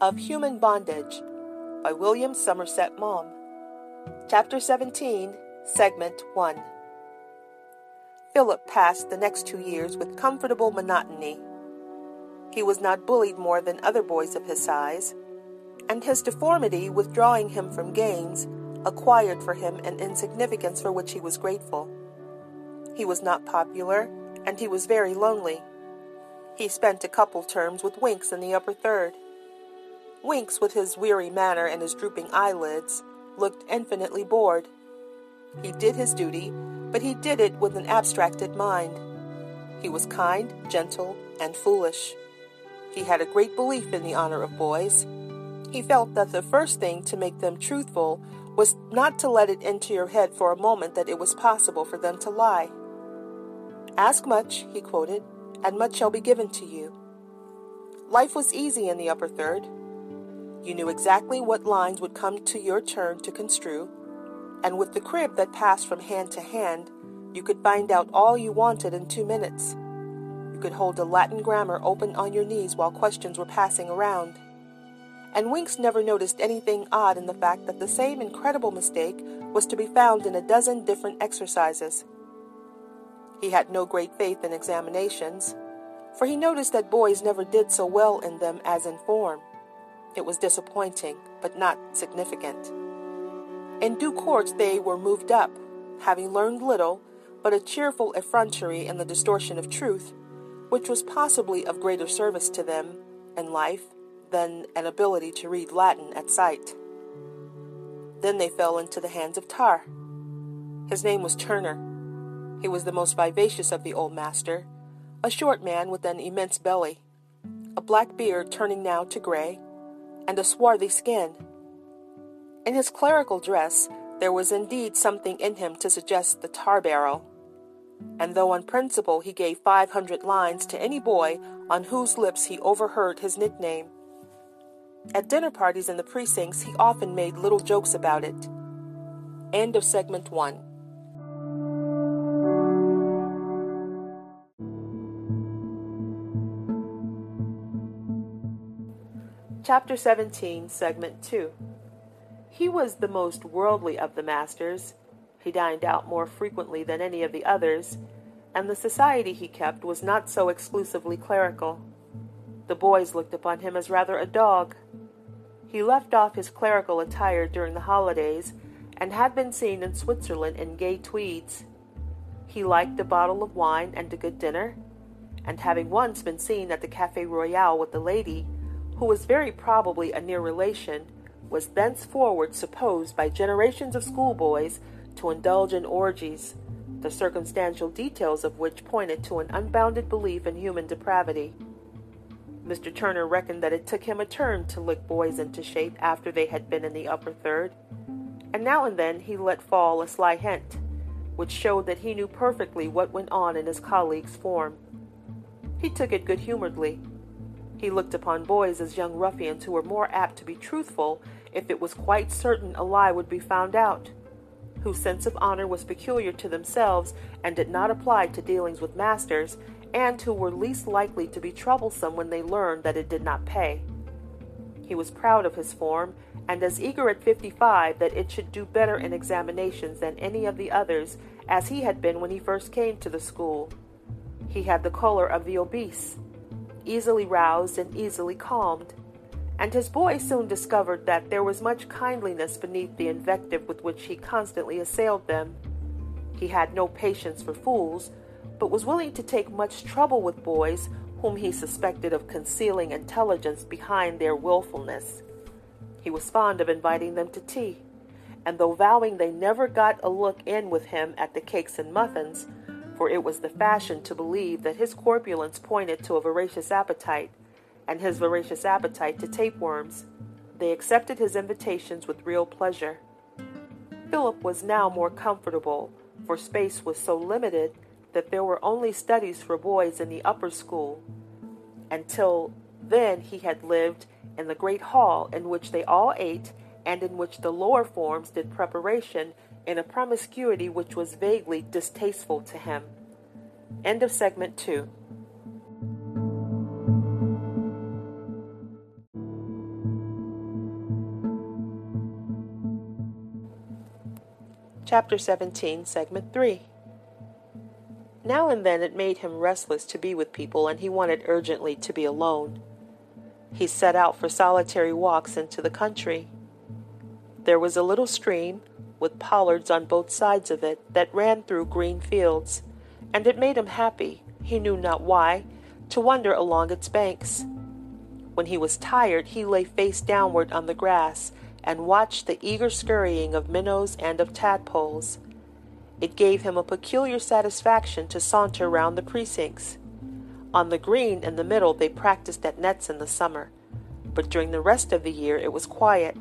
of Human Bondage by William Somerset Maugham. Chapter 17, Segment 1. Philip passed the next two years with comfortable monotony. He was not bullied more than other boys of his size, and his deformity, withdrawing him from games, acquired for him an insignificance for which he was grateful. He was not popular, and he was very lonely. He spent a couple terms with Winks in the upper third. Winks, with his weary manner and his drooping eyelids, looked infinitely bored. He did his duty, but he did it with an abstracted mind. He was kind, gentle, and foolish. He had a great belief in the honor of boys. He felt that the first thing to make them truthful was not to let it into your head for a moment that it was possible for them to lie. Ask much, he quoted, and much shall be given to you. Life was easy in the upper third. You knew exactly what lines would come to your turn to construe, and with the crib that passed from hand to hand, you could find out all you wanted in two minutes. You could hold a Latin grammar open on your knees while questions were passing around. And Winks never noticed anything odd in the fact that the same incredible mistake was to be found in a dozen different exercises. He had no great faith in examinations, for he noticed that boys never did so well in them as in form. It was disappointing, but not significant. In due course, they were moved up, having learned little, but a cheerful effrontery in the distortion of truth, which was possibly of greater service to them in life than an ability to read Latin at sight. Then they fell into the hands of Tar. His name was Turner he was the most vivacious of the old master, a short man with an immense belly, a black beard turning now to gray, and a swarthy skin. In his clerical dress, there was indeed something in him to suggest the tar barrel. And though on principle he gave 500 lines to any boy on whose lips he overheard his nickname, at dinner parties in the precincts he often made little jokes about it. End of segment 1. Chapter 17, Segment 2. He was the most worldly of the masters. He dined out more frequently than any of the others, and the society he kept was not so exclusively clerical. The boys looked upon him as rather a dog. He left off his clerical attire during the holidays and had been seen in Switzerland in gay tweeds. He liked a bottle of wine and a good dinner, and having once been seen at the Cafe Royal with the lady, who was very probably a near relation, was thenceforward supposed by generations of schoolboys to indulge in orgies, the circumstantial details of which pointed to an unbounded belief in human depravity. Mr. Turner reckoned that it took him a turn to lick boys into shape after they had been in the upper third, and now and then he let fall a sly hint, which showed that he knew perfectly what went on in his colleague's form. He took it good humoredly he looked upon boys as young ruffians who were more apt to be truthful if it was quite certain a lie would be found out, whose sense of honor was peculiar to themselves and did not apply to dealings with masters, and who were least likely to be troublesome when they learned that it did not pay. He was proud of his form, and as eager at fifty five that it should do better in examinations than any of the others, as he had been when he first came to the school. He had the color of the obese, easily roused and easily calmed, and his boy soon discovered that there was much kindliness beneath the invective with which he constantly assailed them. He had no patience for fools, but was willing to take much trouble with boys whom he suspected of concealing intelligence behind their wilfulness. He was fond of inviting them to tea, and though vowing they never got a look in with him at the cakes and muffins, for it was the fashion to believe that his corpulence pointed to a voracious appetite, and his voracious appetite to tapeworms. They accepted his invitations with real pleasure. Philip was now more comfortable, for space was so limited that there were only studies for boys in the upper school. Until then, he had lived in the great hall in which they all ate and in which the lower forms did preparation in a promiscuity which was vaguely distasteful to him. End of segment two. Chapter 17, Segment 3 Now and then it made him restless to be with people, and he wanted urgently to be alone. He set out for solitary walks into the country. There was a little stream, with pollards on both sides of it, that ran through green fields, and it made him happy, he knew not why, to wander along its banks. When he was tired, he lay face downward on the grass and watched the eager scurrying of minnows and of tadpoles. It gave him a peculiar satisfaction to saunter round the precincts. On the green in the middle they practiced at nets in the summer, but during the rest of the year it was quiet.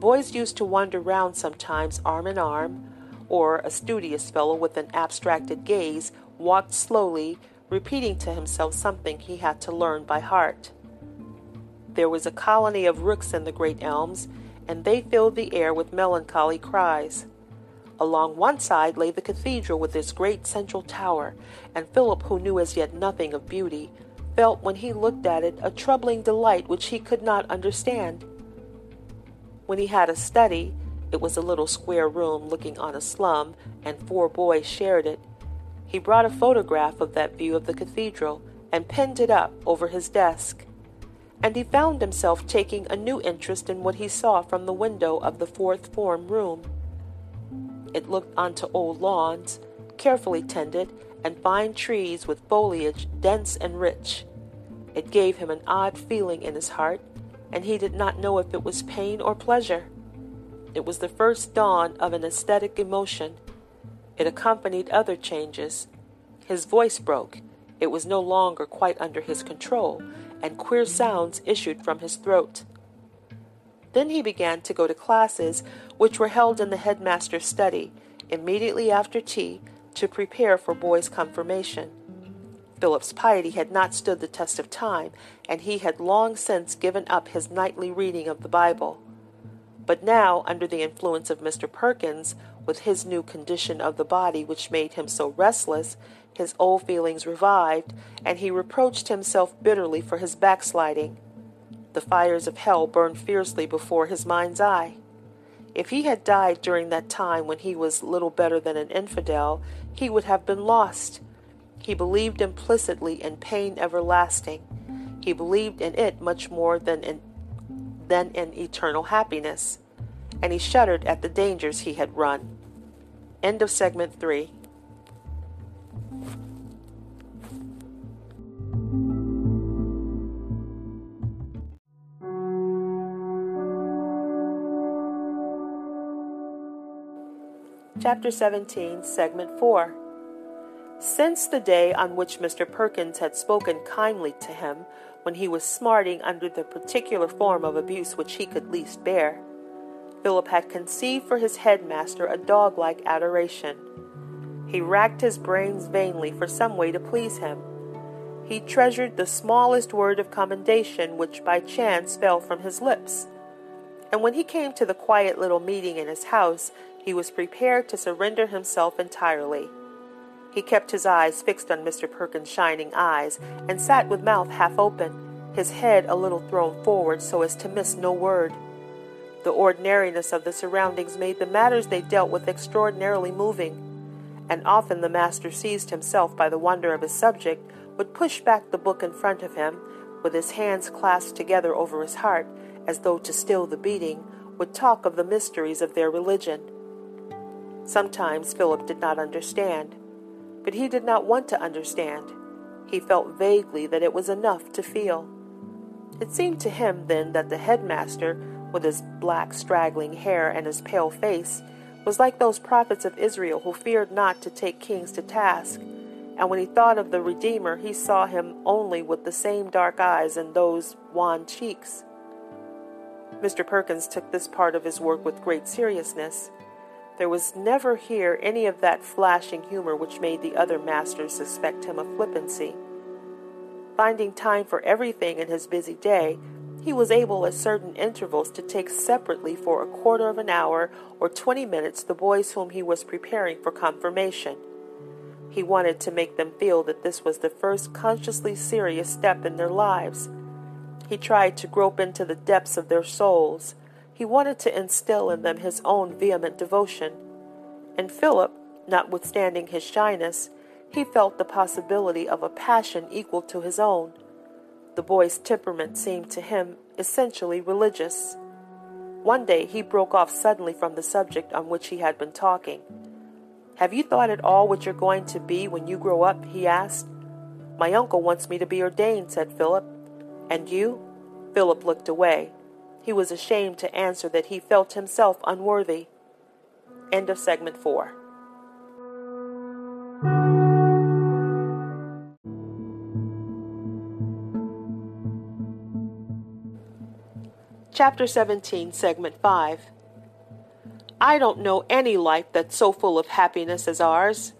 Boys used to wander round sometimes arm in arm, or a studious fellow with an abstracted gaze walked slowly, repeating to himself something he had to learn by heart. There was a colony of rooks in the great elms, and they filled the air with melancholy cries. Along one side lay the cathedral with its great central tower, and Philip, who knew as yet nothing of beauty, felt when he looked at it a troubling delight which he could not understand. When he had a study, it was a little square room looking on a slum, and four boys shared it. He brought a photograph of that view of the cathedral and pinned it up over his desk and he found himself taking a new interest in what he saw from the window of the fourth form room. It looked onto old lawns, carefully tended, and fine trees with foliage dense and rich. It gave him an odd feeling in his heart, and he did not know if it was pain or pleasure. It was the first dawn of an aesthetic emotion. It accompanied other changes. His voice broke. It was no longer quite under his control, and queer sounds issued from his throat. Then he began to go to classes which were held in the headmaster's study immediately after tea to prepare for boys' confirmation. Philip's piety had not stood the test of time, and he had long since given up his nightly reading of the Bible. But now, under the influence of Mr. Perkins, with his new condition of the body which made him so restless, his old feelings revived, and he reproached himself bitterly for his backsliding. The fires of hell burned fiercely before his mind's eye. If he had died during that time when he was little better than an infidel, he would have been lost. He believed implicitly in pain everlasting. He believed in it much more than in, than in eternal happiness, and he shuddered at the dangers he had run. End of segment 3. Chapter 17, Segment 4. Since the day on which Mr. Perkins had spoken kindly to him, when he was smarting under the particular form of abuse which he could least bear, Philip had conceived for his headmaster a dog like adoration. He racked his brains vainly for some way to please him. He treasured the smallest word of commendation which by chance fell from his lips. And when he came to the quiet little meeting in his house, he was prepared to surrender himself entirely. He kept his eyes fixed on Mr. Perkins' shining eyes and sat with mouth half open, his head a little thrown forward so as to miss no word. The ordinariness of the surroundings made the matters they dealt with extraordinarily moving, and often the master seized himself by the wonder of his subject, would push back the book in front of him, with his hands clasped together over his heart, as though to still the beating, would talk of the mysteries of their religion. Sometimes Philip did not understand, but he did not want to understand. He felt vaguely that it was enough to feel. It seemed to him then that the headmaster, with his black straggling hair and his pale face, was like those prophets of Israel who feared not to take kings to task. And when he thought of the Redeemer, he saw him only with the same dark eyes and those wan cheeks. Mr. Perkins took this part of his work with great seriousness. There was never here any of that flashing humor which made the other masters suspect him of flippancy. Finding time for everything in his busy day, he was able at certain intervals to take separately for a quarter of an hour or twenty minutes the boys whom he was preparing for confirmation. He wanted to make them feel that this was the first consciously serious step in their lives. He tried to grope into the depths of their souls, he wanted to instill in them his own vehement devotion. And Philip, notwithstanding his shyness, he felt the possibility of a passion equal to his own. The boy's temperament seemed to him essentially religious. One day he broke off suddenly from the subject on which he had been talking. Have you thought at all what you're going to be when you grow up? he asked. My uncle wants me to be ordained, said Philip. And you? Philip looked away. He was ashamed to answer that he felt himself unworthy. End of segment four. Chapter 17, Segment 5. I don't know any life that's so full of happiness as ours.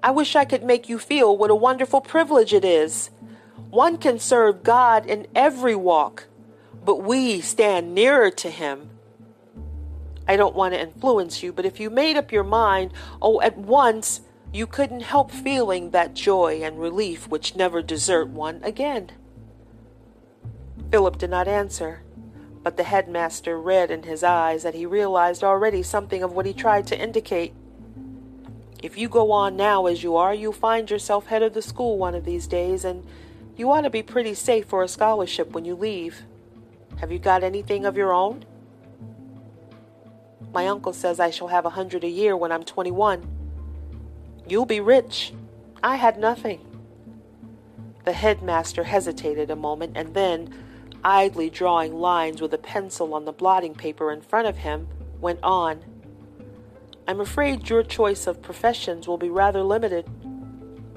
I wish I could make you feel what a wonderful privilege it is. One can serve God in every walk, but we stand nearer to Him. I don't want to influence you, but if you made up your mind, oh, at once, you couldn't help feeling that joy and relief which never desert one again. Philip did not answer but the headmaster read in his eyes that he realized already something of what he tried to indicate. If you go on now as you are, you'll find yourself head of the school one of these days, and you ought to be pretty safe for a scholarship when you leave. Have you got anything of your own? My uncle says I shall have a hundred a year when I'm twenty one. You'll be rich. I had nothing. The headmaster hesitated a moment and then, idly drawing lines with a pencil on the blotting paper in front of him, went on. I'm afraid your choice of professions will be rather limited.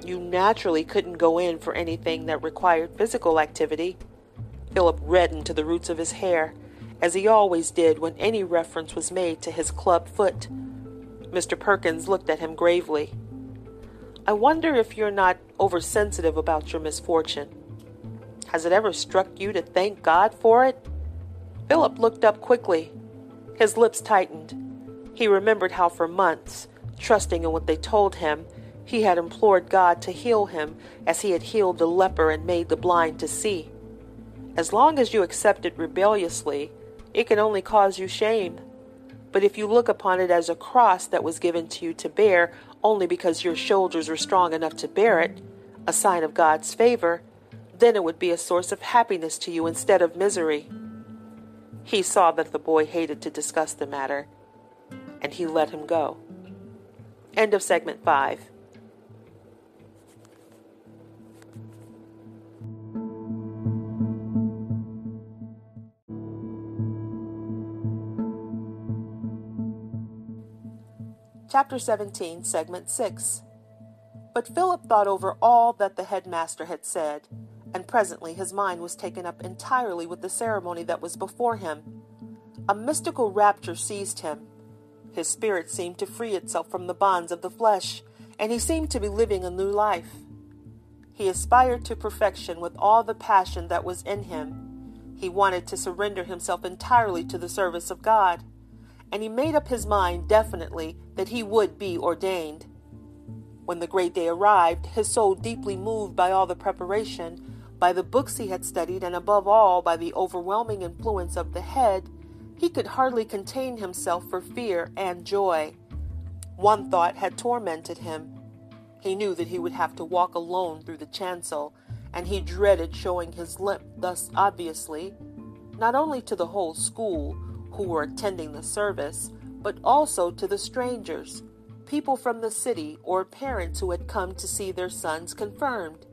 You naturally couldn't go in for anything that required physical activity. Philip reddened to the roots of his hair, as he always did when any reference was made to his club foot. Mr. Perkins looked at him gravely. I wonder if you're not oversensitive about your misfortune. Has it ever struck you to thank God for it? Philip looked up quickly. His lips tightened. He remembered how for months, trusting in what they told him, he had implored God to heal him as he had healed the leper and made the blind to see. As long as you accept it rebelliously, it can only cause you shame. But if you look upon it as a cross that was given to you to bear only because your shoulders were strong enough to bear it, a sign of God's favor, then it would be a source of happiness to you instead of misery. He saw that the boy hated to discuss the matter, and he let him go. End of segment 5. Chapter 17, Segment 6. But Philip thought over all that the headmaster had said and presently his mind was taken up entirely with the ceremony that was before him. A mystical rapture seized him. His spirit seemed to free itself from the bonds of the flesh, and he seemed to be living a new life. He aspired to perfection with all the passion that was in him. He wanted to surrender himself entirely to the service of God, and he made up his mind definitely that he would be ordained. When the great day arrived, his soul deeply moved by all the preparation, by the books he had studied, and above all by the overwhelming influence of the head, he could hardly contain himself for fear and joy. One thought had tormented him. He knew that he would have to walk alone through the chancel, and he dreaded showing his limp thus obviously, not only to the whole school who were attending the service, but also to the strangers, people from the city or parents who had come to see their sons confirmed.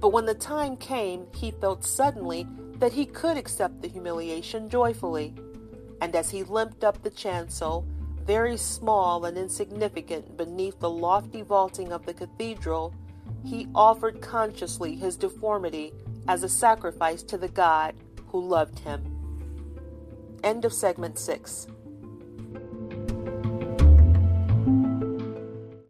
But when the time came, he felt suddenly that he could accept the humiliation joyfully. And as he limped up the chancel, very small and insignificant beneath the lofty vaulting of the cathedral, he offered consciously his deformity as a sacrifice to the God who loved him. End of segment 6.